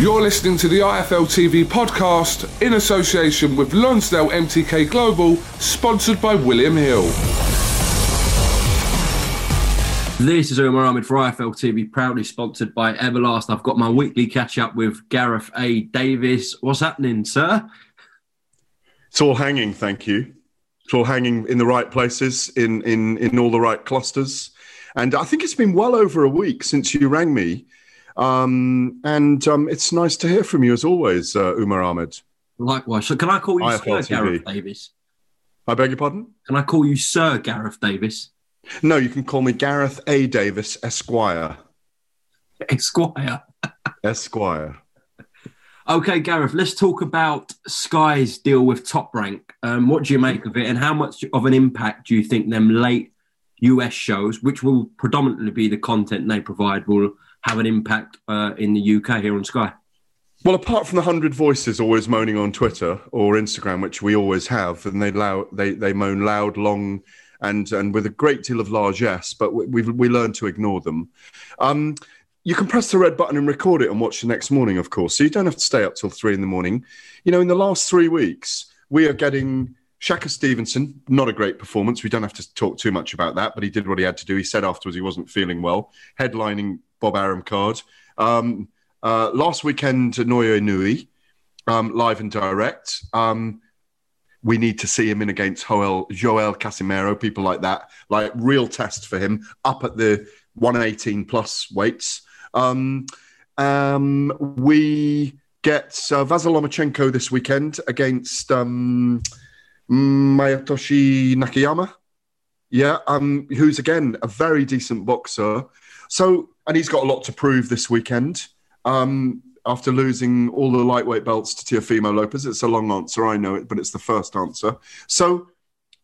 You're listening to the IFL TV podcast in association with Lonsdale MTK Global, sponsored by William Hill. This is Umar Ahmed for IFL TV, proudly sponsored by Everlast. I've got my weekly catch up with Gareth A. Davies. What's happening, sir? It's all hanging, thank you. It's all hanging in the right places, in in in all the right clusters. And I think it's been well over a week since you rang me um, and um, it's nice to hear from you as always, uh, Umar Ahmed. Likewise. So, can I call you IFL Sir TV. Gareth Davies? I beg your pardon? Can I call you Sir Gareth Davies? No, you can call me Gareth A. Davies, Esquire. Esquire. Esquire. Okay, Gareth, let's talk about Sky's deal with Top Rank. Um, what do you make of it, and how much of an impact do you think them late US shows, which will predominantly be the content they provide, will have an impact uh, in the UK here on Sky? Well, apart from the hundred voices always moaning on Twitter or Instagram, which we always have, and they loud, they they moan loud, long, and and with a great deal of largesse, but we we, learn to ignore them. Um, you can press the red button and record it and watch the next morning, of course. So you don't have to stay up till three in the morning. You know, in the last three weeks, we are getting Shakur Stevenson, not a great performance. We don't have to talk too much about that, but he did what he had to do. He said afterwards he wasn't feeling well, headlining Bob Arum card. Um, uh, last weekend, Naoya Inoue, um, live and direct. Um, we need to see him in against Joel, Joel Casimero, people like that. Like real test for him up at the 118 plus weights. Um, um, we get uh, Vasyl Lomachenko this weekend against um, Mayatoshi Nakayama. Yeah, um, who's again a very decent boxer. So and he's got a lot to prove this weekend. Um, after losing all the lightweight belts to Teofimo Lopez, it's a long answer, I know it, but it's the first answer. So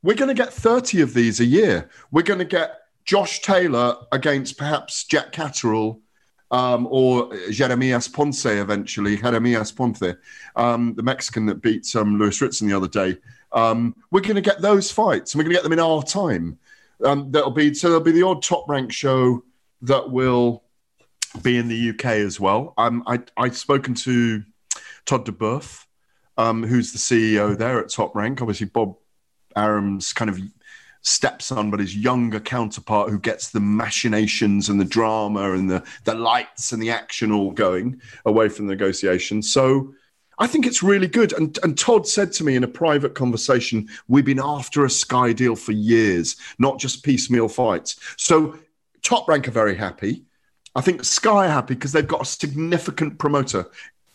we're going to get 30 of these a year. We're going to get Josh Taylor against perhaps Jack Catterall um, or Jeremias Ponce eventually, Jeremias Ponce, um, the Mexican that beat um, Lewis Ritson the other day. Um, we're going to get those fights and we're going to get them in our time. Um, that'll be so there'll be the odd top rank show that will be in the UK as well. Um, I, I've spoken to Todd DeBoeuf, um, who's the CEO there at Top Rank. Obviously, Bob Arum's kind of stepson, but his younger counterpart who gets the machinations and the drama and the, the lights and the action all going away from the negotiations. So I think it's really good. And, and Todd said to me in a private conversation, we've been after a Sky deal for years, not just piecemeal fights. So Top Rank are very happy. I think Sky are happy because they've got a significant promoter.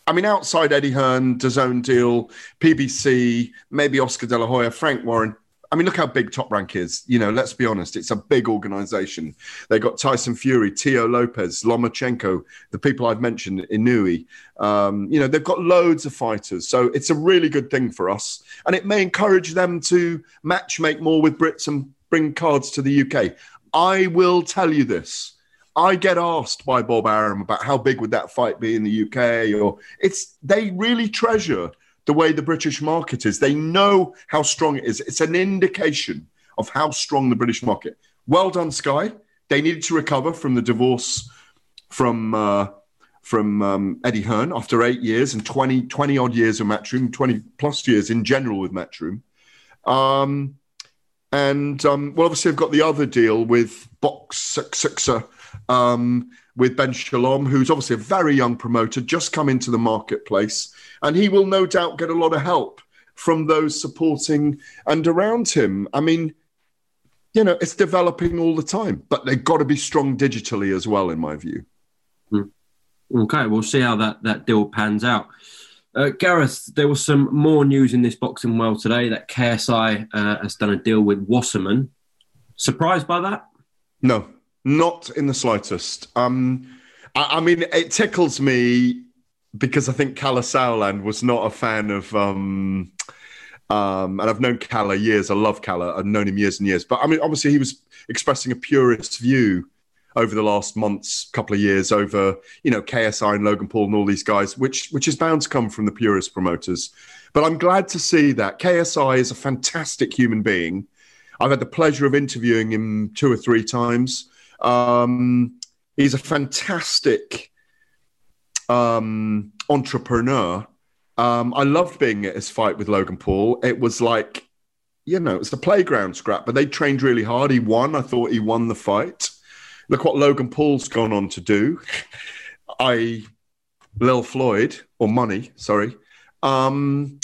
I mean, outside Eddie Hearn, DAZN deal, PBC, maybe Oscar De La Hoya, Frank Warren. I mean, look how big Top Rank is. You know, let's be honest, it's a big organization. They got Tyson Fury, Tio Lopez, Lomachenko, the people I've mentioned, Inoue. Um, you know, they've got loads of fighters. So it's a really good thing for us. And it may encourage them to match make more with Brits and bring cards to the UK. I will tell you this. I get asked by Bob Arum about how big would that fight be in the UK, or it's they really treasure the way the British market is. They know how strong it is. It's an indication of how strong the British market. Well done, Sky. They needed to recover from the divorce from uh, from um, Eddie Hearn after eight years and 20, 20 odd years of Matchroom, 20 plus years in general with Matchroom. Um, and um, well, obviously, I've got the other deal with Box Sixer um, with Ben Shalom, who's obviously a very young promoter, just come into the marketplace, and he will no doubt get a lot of help from those supporting and around him. I mean, you know, it's developing all the time, but they've got to be strong digitally as well, in my view. Hmm. Okay, we'll see how that that deal pans out. Uh, Gareth, there was some more news in this boxing world today that KSI uh, has done a deal with Wasserman. Surprised by that? No, not in the slightest. Um, I, I mean, it tickles me because I think Kalle Sauerland was not a fan of. Um, um, and I've known Kalle years. I love Kalle. I've known him years and years. But I mean, obviously, he was expressing a purist view over the last months, couple of years, over you know KSI and Logan Paul and all these guys, which which is bound to come from the purist promoters. But I'm glad to see that KSI is a fantastic human being. I've had the pleasure of interviewing him two or three times. Um, he's a fantastic um, entrepreneur. Um, I loved being at his fight with Logan Paul. It was like, you know, it's a playground scrap, but they trained really hard. He won. I thought he won the fight. Look what Logan Paul's gone on to do. I, Lil Floyd, or Money, sorry. Um,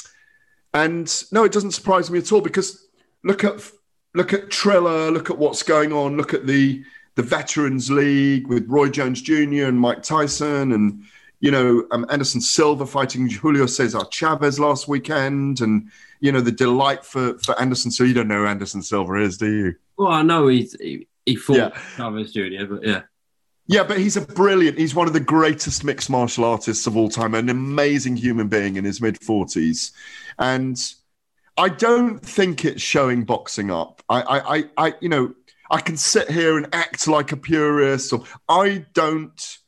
and no, it doesn't surprise me at all because look at look at Triller, look at what's going on, look at the the Veterans League with Roy Jones Jr. and Mike Tyson, and you know um, Anderson Silva fighting Julio Cesar Chavez last weekend, and you know the delight for for Anderson. So you don't know who Anderson Silva is, do you? Well, I know he's he, he fought yeah. Chavez Jr., but yeah. Yeah, but he's a brilliant. He's one of the greatest mixed martial artists of all time, an amazing human being in his mid 40s. And I don't think it's showing boxing up. I, I, I, I, you know, I can sit here and act like a purist, or I don't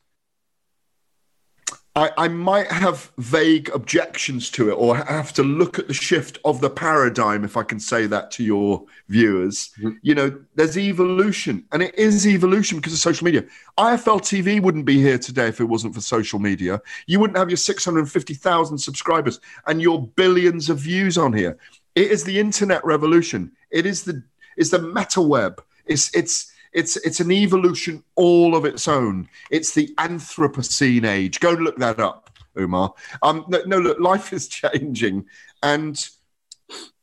I, I, might have vague objections to it or have to look at the shift of the paradigm, if I can say that to your viewers. Mm-hmm. You know, there's evolution, and it is evolution because of social media. IFL TV wouldn't be here today if it wasn't for social media. You wouldn't have your 650,000 subscribers and your billions of views on here. It is the internet revolution. It is the it's the meta web. It's it's it's it's an evolution all of its own. It's the Anthropocene age. Go look that up, Umar. Um, no, no, look, life is changing, and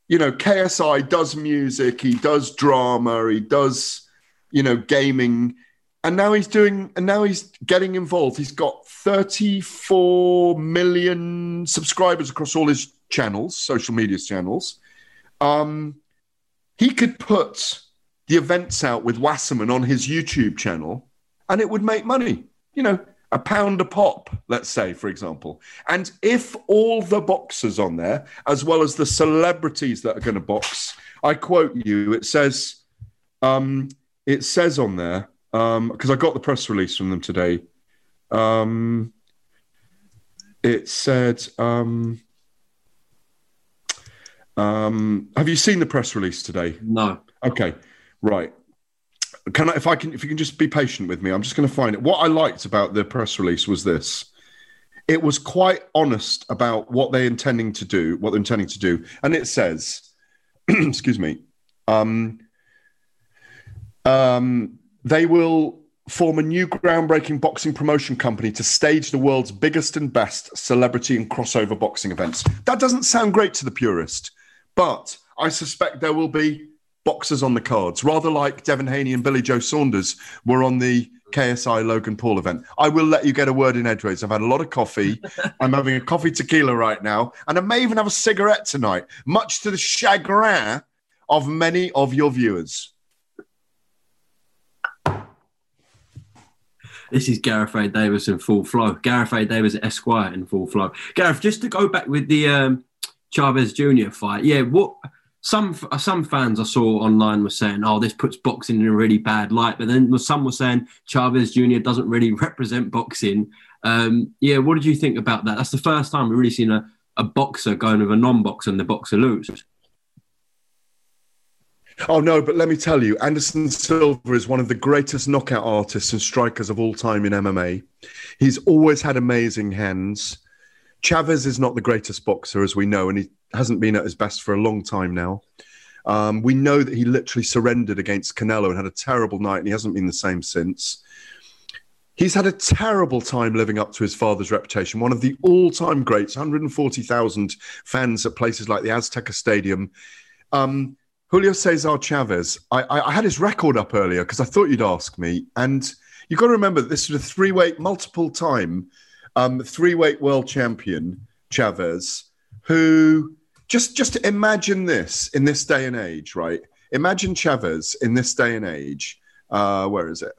you know, KSI does music, he does drama, he does, you know, gaming, and now he's doing, and now he's getting involved. He's got 34 million subscribers across all his channels, social media channels. Um, he could put the events out with Wasserman on his YouTube channel, and it would make money. You know, a pound a pop, let's say, for example. And if all the boxers on there, as well as the celebrities that are going to box, I quote you, it says, um, it says on there, because um, I got the press release from them today. Um, it said, um, um, have you seen the press release today? No. Okay. Right. Can I, if I can, if you can just be patient with me, I'm just going to find it. What I liked about the press release was this: it was quite honest about what they're intending to do, what they're intending to do, and it says, "Excuse me, um, um, they will form a new groundbreaking boxing promotion company to stage the world's biggest and best celebrity and crossover boxing events." That doesn't sound great to the purist, but I suspect there will be boxers on the cards, rather like Devin Haney and Billy Joe Saunders were on the KSI Logan Paul event. I will let you get a word in edgeways. I've had a lot of coffee. I'm having a coffee tequila right now, and I may even have a cigarette tonight, much to the chagrin of many of your viewers. This is Gareth A. Davies in full flow. Gareth A. Davies Esquire in full flow. Gareth, just to go back with the um, Chavez Jr. fight, yeah, what some some fans I saw online were saying, "Oh, this puts boxing in a really bad light," but then some were saying Chavez Jr. doesn't really represent boxing. Um, yeah, what did you think about that? That's the first time we've really seen a, a boxer going with a non-boxer and the boxer loses. Oh no, but let me tell you, Anderson Silva is one of the greatest knockout artists and strikers of all time in MMA. He's always had amazing hands. Chavez is not the greatest boxer, as we know, and he hasn't been at his best for a long time now. Um, we know that he literally surrendered against Canelo and had a terrible night, and he hasn't been the same since. He's had a terrible time living up to his father's reputation. One of the all-time greats, 140,000 fans at places like the Azteca Stadium. Um, Julio Cesar Chavez. I, I, I, had his record up earlier because I thought you'd ask me, and you've got to remember that this was a three-weight, multiple-time um, three-weight world champion Chavez, who just just imagine this in this day and age, right? Imagine Chavez in this day and age. Uh, where is it?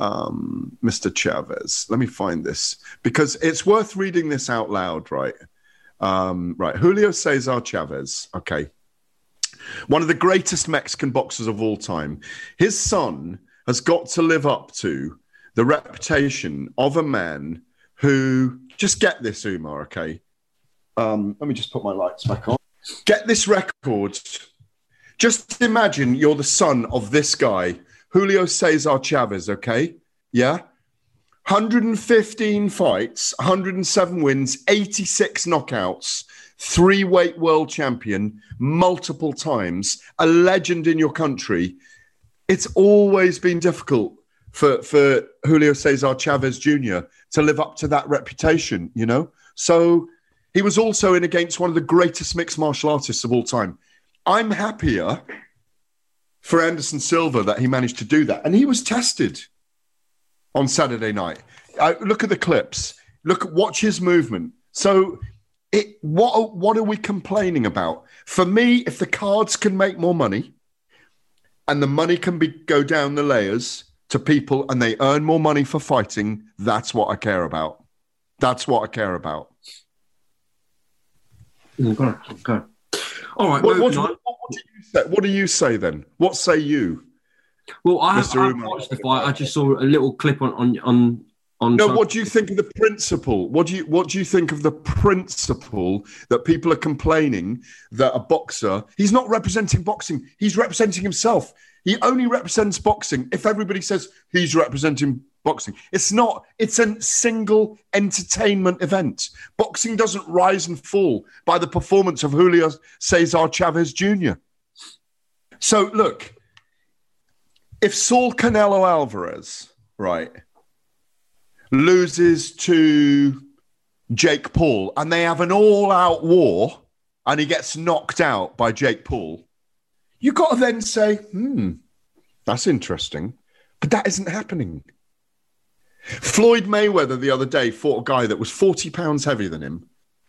um, Mr. Chavez. Let me find this because it's worth reading this out loud, right? Um, right, Julio Cesar Chavez. Okay, one of the greatest Mexican boxers of all time. His son has got to live up to the reputation of a man who just get this, Umar. Okay, um, let me just put my lights back on. Get this record. Just imagine you're the son of this guy Julio Cesar Chavez, okay? Yeah. 115 fights, 107 wins, 86 knockouts, three weight world champion multiple times, a legend in your country. It's always been difficult for, for Julio Cesar Chavez Jr. to live up to that reputation, you know? So he was also in against one of the greatest mixed martial artists of all time. I'm happier for Anderson Silva that he managed to do that. And he was tested on Saturday night. I, look at the clips. Look, at watch his movement. So, it what what are we complaining about? For me, if the cards can make more money, and the money can be go down the layers to people, and they earn more money for fighting, that's what I care about. That's what I care about. Okay. okay. All right. What, what, what, what, do you say, what do you say then? What say you? Well, I, have, I watched the fight. I just saw a little clip on on on. on no, what do you think of the principle? What do you what do you think of the principle that people are complaining that a boxer he's not representing boxing, he's representing himself. He only represents boxing if everybody says he's representing boxing. It's not, it's a single entertainment event. Boxing doesn't rise and fall by the performance of Julio Cesar Chavez Jr. So, look, if Saul Canelo Alvarez, right, loses to Jake Paul and they have an all out war and he gets knocked out by Jake Paul, you've got to then say, hmm, that's interesting. But that isn't happening. Floyd Mayweather the other day fought a guy that was 40 pounds heavier than him,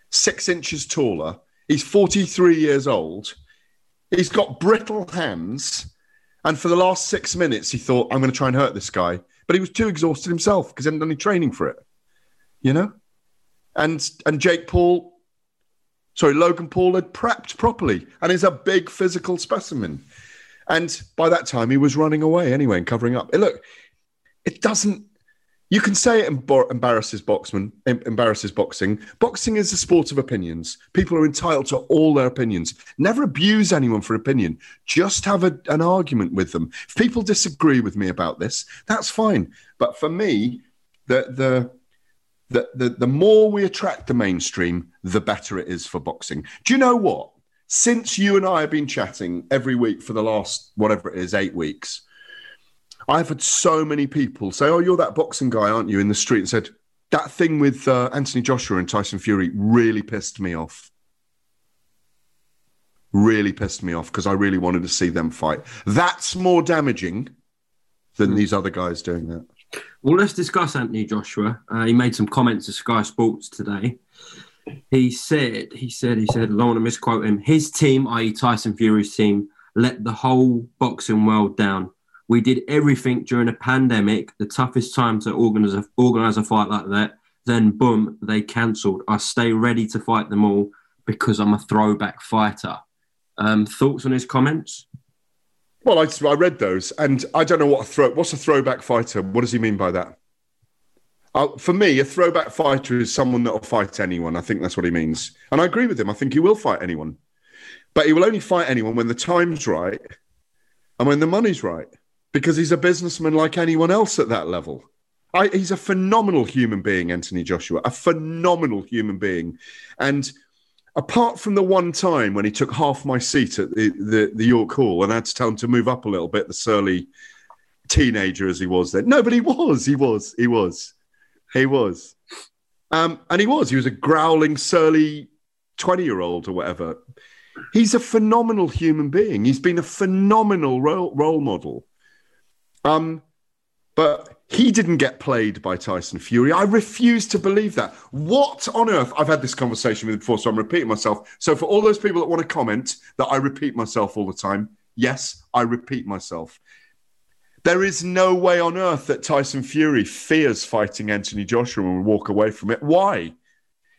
six inches taller. He's 43 years old. He's got brittle hands. And for the last six minutes, he thought, I'm going to try and hurt this guy. But he was too exhausted himself because he hadn't done any training for it, you know? And, and Jake Paul, sorry, Logan Paul had prepped properly and is a big physical specimen. And by that time, he was running away anyway and covering up. Look, it doesn't you can say it embarrasses boxman, embarrasses boxing. Boxing is a sport of opinions. People are entitled to all their opinions. Never abuse anyone for opinion. Just have a, an argument with them. If people disagree with me about this, that's fine. But for me, the the the the, the more we attract the mainstream, the better it is for boxing. Do you know what? Since you and I have been chatting every week for the last whatever it is, eight weeks I've had so many people say, "Oh, you're that boxing guy, aren't you?" in the street, and said that thing with uh, Anthony Joshua and Tyson Fury really pissed me off. Really pissed me off because I really wanted to see them fight. That's more damaging than mm. these other guys doing that. Well, let's discuss Anthony Joshua. Uh, he made some comments to Sky Sports today. He said, he said, he said, I don't want to misquote him. His team, i.e., Tyson Fury's team, let the whole boxing world down we did everything during a pandemic, the toughest time to organize a, organize a fight like that. Then, boom, they cancelled. I stay ready to fight them all because I'm a throwback fighter. Um, thoughts on his comments? Well, I, I read those, and I don't know what a throw. What's a throwback fighter? What does he mean by that? Uh, for me, a throwback fighter is someone that will fight anyone. I think that's what he means, and I agree with him. I think he will fight anyone, but he will only fight anyone when the time's right and when the money's right because he's a businessman like anyone else at that level. I, he's a phenomenal human being, Anthony Joshua, a phenomenal human being. And apart from the one time when he took half my seat at the, the, the York Hall and I had to tell him to move up a little bit, the surly teenager as he was then. No, but he was, he was, he was, he was. Um, and he was, he was a growling, surly 20 year old or whatever. He's a phenomenal human being. He's been a phenomenal role, role model. Um, but he didn't get played by Tyson Fury. I refuse to believe that. What on earth? I've had this conversation with him before, so I'm repeating myself. So, for all those people that want to comment that I repeat myself all the time, yes, I repeat myself. There is no way on earth that Tyson Fury fears fighting Anthony Joshua and walk away from it. Why?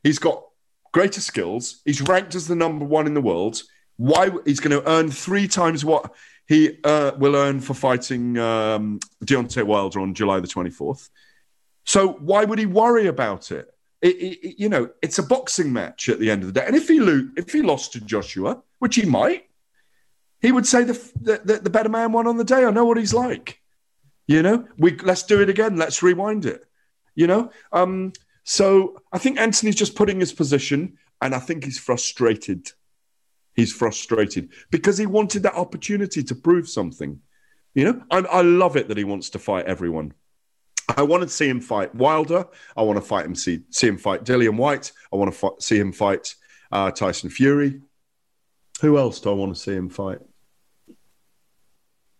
He's got greater skills. He's ranked as the number one in the world. Why? He's going to earn three times what he uh, will earn for fighting um, Deontay Wilder on July the 24th. So why would he worry about it? It, it? You know, it's a boxing match at the end of the day. And if he lo- if he lost to Joshua, which he might, he would say the, the, the better man won on the day. I know what he's like. You know, we let's do it again. Let's rewind it. You know, um, so I think Anthony's just putting his position, and I think he's frustrated. He's frustrated because he wanted that opportunity to prove something. You know, I, I love it that he wants to fight everyone. I want to see him fight Wilder. I want to fight him see see him fight Dillian Whyte. I want to fight, see him fight uh, Tyson Fury. Who else do I want to see him fight?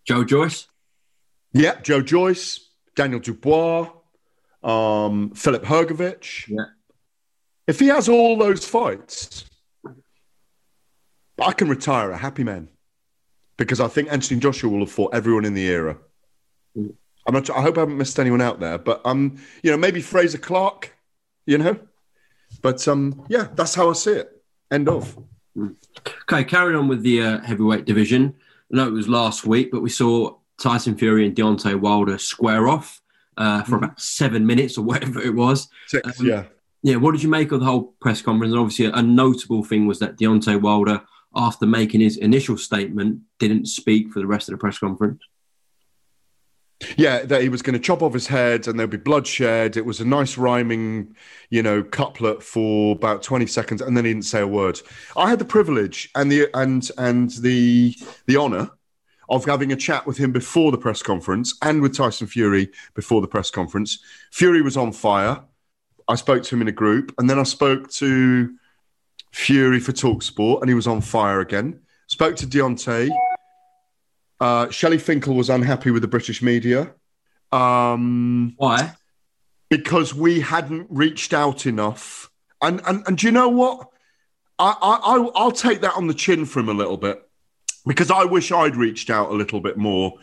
Joe Joyce. Yeah, Joe Joyce, Daniel Dubois, um, Filip Hrgovic. Yeah. If he has all those fights, I can retire a happy man because I think Anthony Joshua will have fought everyone in the era. I'm not. I hope I haven't missed anyone out there, but um, you know, maybe Frazer Clarke, you know, but um, yeah, that's how I see it. End of. Okay, carrying on with the uh, heavyweight division. I know it was last week, but we saw Tyson Fury and Deontay Wilder square off uh, for about seven minutes or whatever it was. Six, Um, yeah. Yeah, what did you make of the whole press conference? And obviously, a, notable thing was that Deontay Wilder, after making his initial statement, didn't speak for the rest of the press conference. Yeah, that he was going to chop off his head and there'd be bloodshed. It was a nice rhyming, you know, couplet for about 20 seconds and then he didn't say a word. I had the privilege and the and and the the honor of having a chat with him before the press conference and with Tyson Fury before the press conference. Fury was on fire. I spoke to him in a group and then I spoke to Fury for Talksport and he was on fire again. Spoke to Deontay uh, Shelly Finkel was unhappy with the British media um, Why? because we hadn't reached out enough. And and, and do you know what? I, I I'll- take that on the chin for him a little bit because I wish I'd reached out a little bit more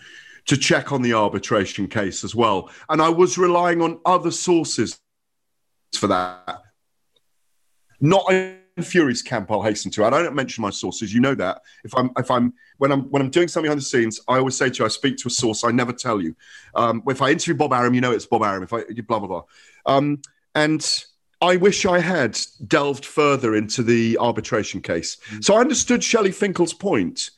to check on the arbitration case as well. And I was relying on other sources for that. Not Fury's camp, I'll hasten to. add. I don't mention my sources. You know that. If I'm if I'm when I'm when I'm doing something behind the scenes, I always say to you, I speak to a source. I never tell you. Um, if I interview Bob Arum, you know it's Bob Arum. If I blah blah blah. Um, and I wish I had delved further into the arbitration case. So I understood Shelly Finkel's point.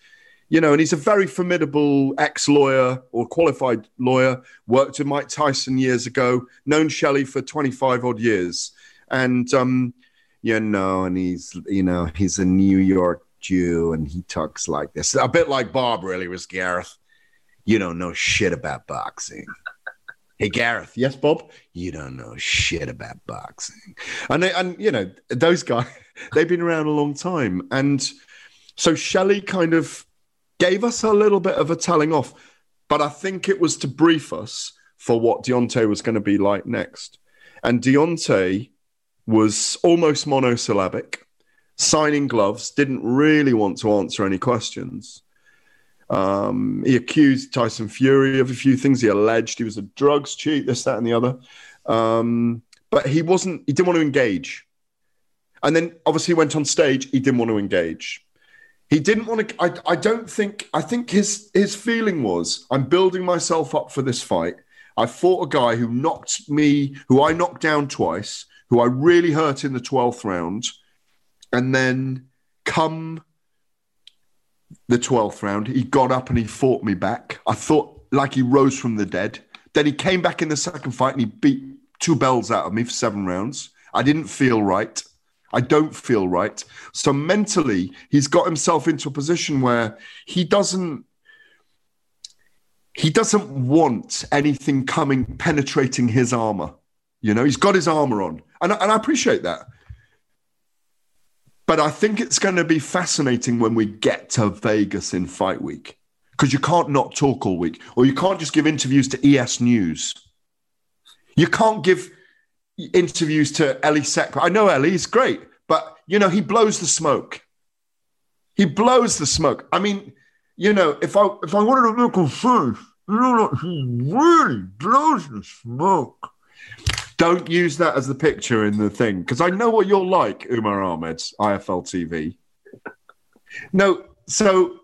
You know, and he's a very formidable ex-lawyer or qualified lawyer. Worked with Mike Tyson years ago. Known Shelly for twenty-five odd years, and um, you know, and he's you know he's a New York Jew, and he talks like this, a bit like Bob really was Gareth. You don't know shit about boxing. Hey Gareth, yes, Bob. You don't know shit about boxing, and they, and you know those guys. They've been around a long time, and so Shelly kind of gave us a little bit of a telling off, but I think it was to brief us for what Deontay was going to be like next. And Deontay was almost monosyllabic, signing gloves, didn't really want to answer any questions. Um, he accused Tyson Fury of a few things. He alleged he was a drugs cheat, this, that, and the other. Um, but he wasn't, he didn't want to engage. And then obviously he went on stage, he didn't want to engage. He didn't want to, I, I don't think, I think his, his feeling was I'm building myself up for this fight. I fought a guy who knocked me, who I knocked down twice, who I really hurt in the 12th round. And then come the 12th round, he got up and he fought me back. I thought like he rose from the dead. Then he came back in the second fight and he beat two bells out of me for seven rounds. I didn't feel right. I don't feel right. So mentally, he's got himself into a position where he doesn't he doesn't want anything coming penetrating his armor. You know, he's got his armor on. And, and I appreciate that. But I think it's going to be fascinating when we get to Vegas in fight week because you can't not talk all week or you can't just give interviews to ES News. You can't give interviews to Elie Seck. I know Elie, he's great, but you know, he blows the smoke. He blows the smoke. I mean, you know, if I if I wanted to look a food, You know, like, he really blows the smoke. Don't use that as the picture in the thing because I know what you're like, Umar Ahmed's IFL TV. No, so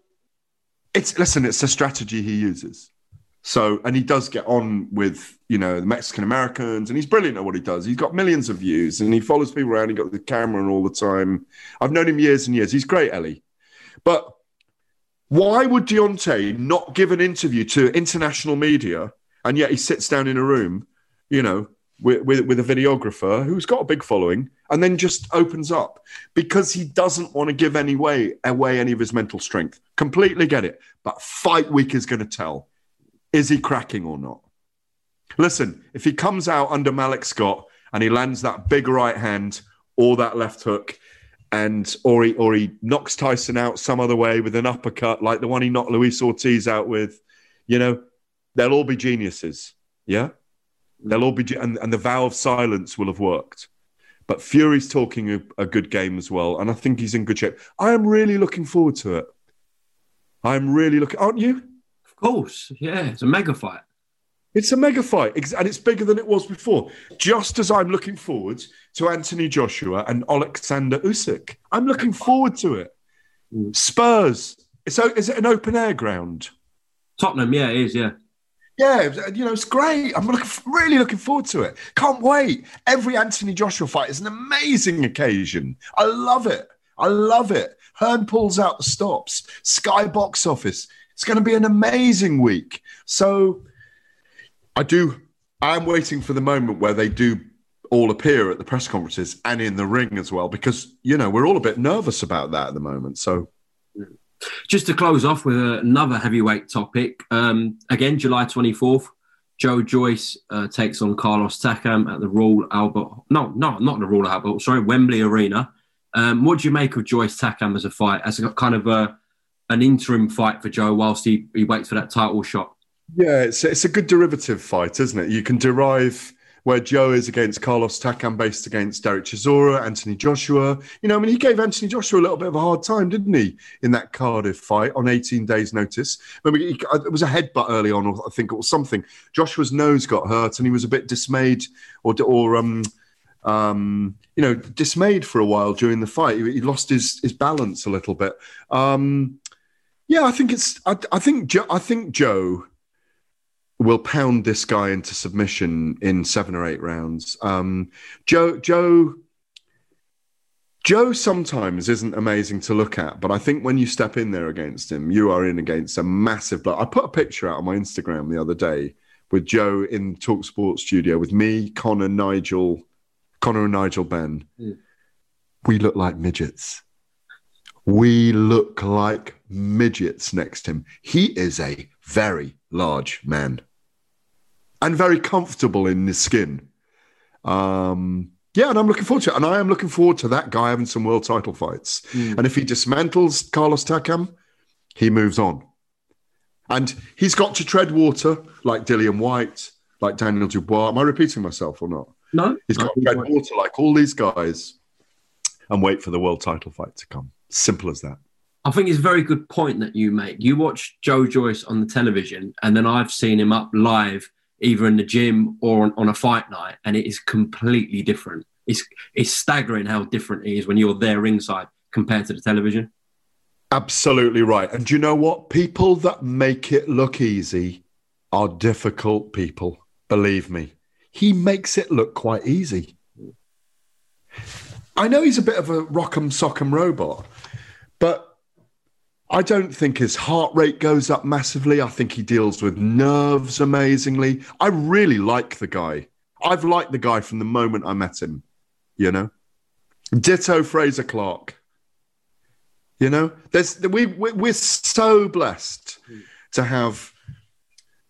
it's listen, it's a strategy he uses. So, and he does get on with, you know, the Mexican Americans, and he's brilliant at what he does. He's got millions of views and he follows people around. He got the camera all the time. I've known him years and years. He's great, Elie. But why would Deontay not give an interview to international media and yet he sits down in a room, you know, with, with, with, a videographer who's got a big following and then just opens up because he doesn't want to give any way away any of his mental strength. Completely get it. But fight week is going to tell. Is he cracking or not? Listen, if he comes out under Malik Scott and he lands that big right hand or that left hook, and or he or he knocks Tyson out some other way with an uppercut, like the one he knocked Luis Ortiz out with, you know, they'll all be geniuses. Yeah. They'll all be, and, and the vow of silence will have worked. But Fury's talking a, a, good game as well, and I think he's in good shape. I am really looking forward to it. I'm really looking, aren't you? Of course, yeah. It's a mega fight. It's a mega fight, and it's bigger than it was before. Just as I'm looking forward to Anthony Joshua and Alexander Usyk, I'm looking forward to it. Mm. Spurs. So, is it an open air ground? Tottenham, yeah, it is, yeah. Yeah, uh, you know, it's great. I'm looking, really looking forward to it. Can't wait. Every Anthony Joshua fight is an amazing occasion. I love it. I love it. Hearn pulls out the stops. Sky box office. It's going to be an amazing week. So I do, I'm waiting for the moment where they do all appear at the press conferences and in the ring as well, because, you know, we're all a bit nervous about that at the moment. So just to close off with another heavyweight topic, um, again, July 24th, Joe Joyce uh, takes on Carlos Takam at the Royal Albert. No, no, not the Royal Albert. Sorry, Wembley Arena. Um, what do you make of Joyce Takam as a fight, as a kind of a an interim fight for Joe whilst he, he waits for that title shot? Yeah, it's it's a good derivative fight, isn't it? You can derive where Joe is against Carlos Takam, based against Derek Chisora, Anthony Joshua. You know, I mean, he gave Anthony Joshua a little bit of a hard time, didn't he, in that Cardiff fight on 18 days' notice? Remember, he, it was a headbutt early on, or I think it was something. Joshua's nose got hurt, and he was a bit dismayed, or or um, um, you know, dismayed for a while during the fight. He, he lost his his balance a little bit. Um, yeah, I think it's. I, I think. Jo, I think Joe will pound this guy into submission in seven or eight rounds. Um, Joe, Joe, Joe sometimes isn't amazing to look at, but I think when you step in there against him, you are in against a massive blow. I put a picture out on my Instagram the other day with Joe in Talk Sports studio with me, Conor, Nigel, Conor and Nigel Benn. Mm. We look like midgets. We look like midgets next to him. He is a very large man and very comfortable in his skin. Um, yeah, and I'm looking forward to it. And I am looking forward to that guy having some world title fights. Mm. And if he dismantles Carlos Takam, he moves on. And he's got to tread water like Dillian Whyte, like Daniel Dubois. Am I repeating myself or not? No. He's got to tread water like all these guys and wait for the world title fight to come. Simple as that. I think it's a very good point that you make. You watch Joe Joyce on the television, and then I've seen him up live either in the gym or on, on a fight night, and it is completely different. It's it's staggering how different it is when you're there ringside compared to the television. Absolutely right. And do you know what? People that make it look easy are difficult people. Believe me. He makes it look quite easy. I know he's a bit of a rock'em sock'em robot, but I don't think his heart rate goes up massively. I think he deals with nerves amazingly. I really like the guy. I've liked the guy from the moment I met him, you know? Ditto Frazer Clarke. You know, there's we, we we're so blessed to have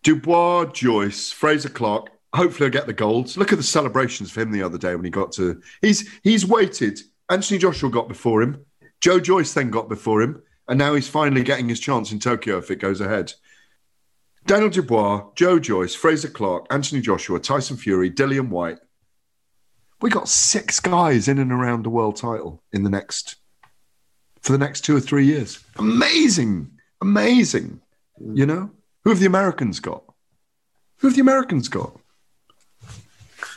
Dubois, Joyce, Frazer Clarke. Hopefully, I'll get the golds. Look at the celebrations for him the other day when he got to. He's he's waited. Anthony Joshua got before him. Joe Joyce then got before him. And now he's finally getting his chance in Tokyo if it goes ahead. Daniel Dubois, Joe Joyce, Frazer Clarke, Anthony Joshua, Tyson Fury, Dillian Whyte. We got six guys in and around the world title in the next for the next two or three years. Amazing, amazing. You know, Who have the Americans got? Who have the Americans got?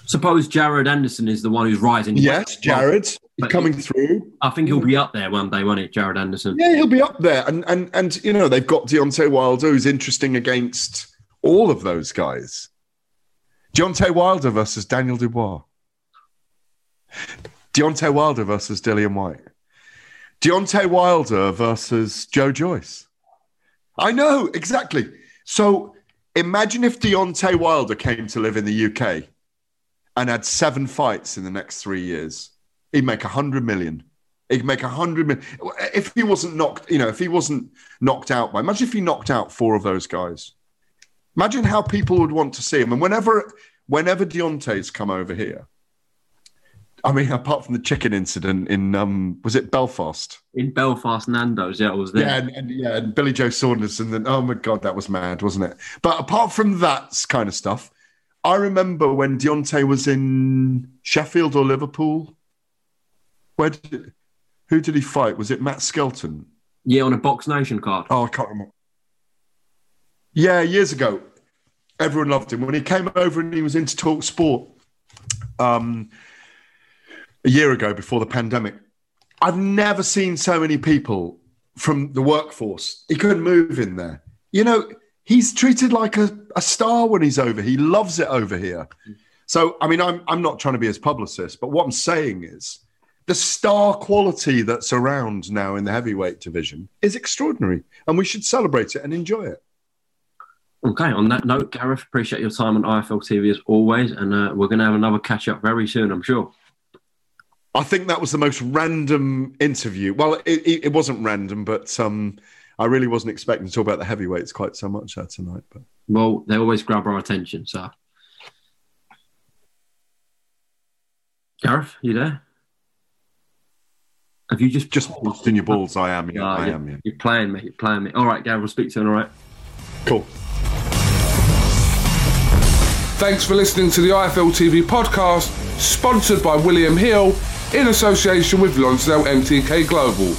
Suppose Jared Anderson is the one who's rising. Yes, Jared coming through. I think he'll be up there one day, won't he, Jared Anderson? Yeah, he'll be up there, and and and you know they've got Deontay Wilder, who's interesting against all of those guys. Deontay Wilder versus Daniel Dubois. Deontay Wilder versus Dillian Whyte. Deontay Wilder versus Joe Joyce. I know exactly. So imagine if Deontay Wilder came to live in the UK and had seven fights in the next three years. He'd make a hundred million. He'd make a hundred million if he wasn't knocked. You know, if he wasn't knocked out by. Imagine if he knocked out four of those guys. Imagine how people would want to see him. And whenever, whenever Deontay's come over here, I mean, apart from the chicken incident in um, was it Belfast? In Belfast, Nando's, yeah, I was there. Yeah, and, and yeah, and Billy Joe Saunders, and then oh my god, that was mad, wasn't it? But apart from that kind of stuff, I remember when Deontay was in Sheffield or Liverpool. Where did, who did he fight? Was it Matt Skelton? Yeah, on a Box Nation card. Oh, I can't remember. Yeah, years ago, everyone loved him when he came over and he was into talk sport. Um, a year ago, before the pandemic, I've never seen so many people from the workforce. He couldn't move in there. You know, he's treated like a, a star when he's over. He loves it over here. So, I mean, I'm I'm not trying to be his publicist, but what I'm saying is the star quality that's around now in the heavyweight division is extraordinary, and we should celebrate it and enjoy it. Okay, on that note, Gareth, appreciate your time on IFL TV as always, and uh, we're going to have another catch up very soon, I'm sure. I think that was the most random interview. Well, it, it, it wasn't random, but um, I really wasn't expecting to talk about the heavyweights quite so much uh, tonight. But Well, they always grab our attention, so. Gareth, you there? Have you just just busting your balls, I am. Yeah, No, I you're, am. Yeah. You're playing me. You're playing me. All right, Gareth, we'll speak to you. All right. Cool. Thanks for listening to the IFL TV podcast, sponsored by William Hill in association with Lonsdale MTK Global.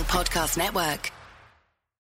Podcast Network.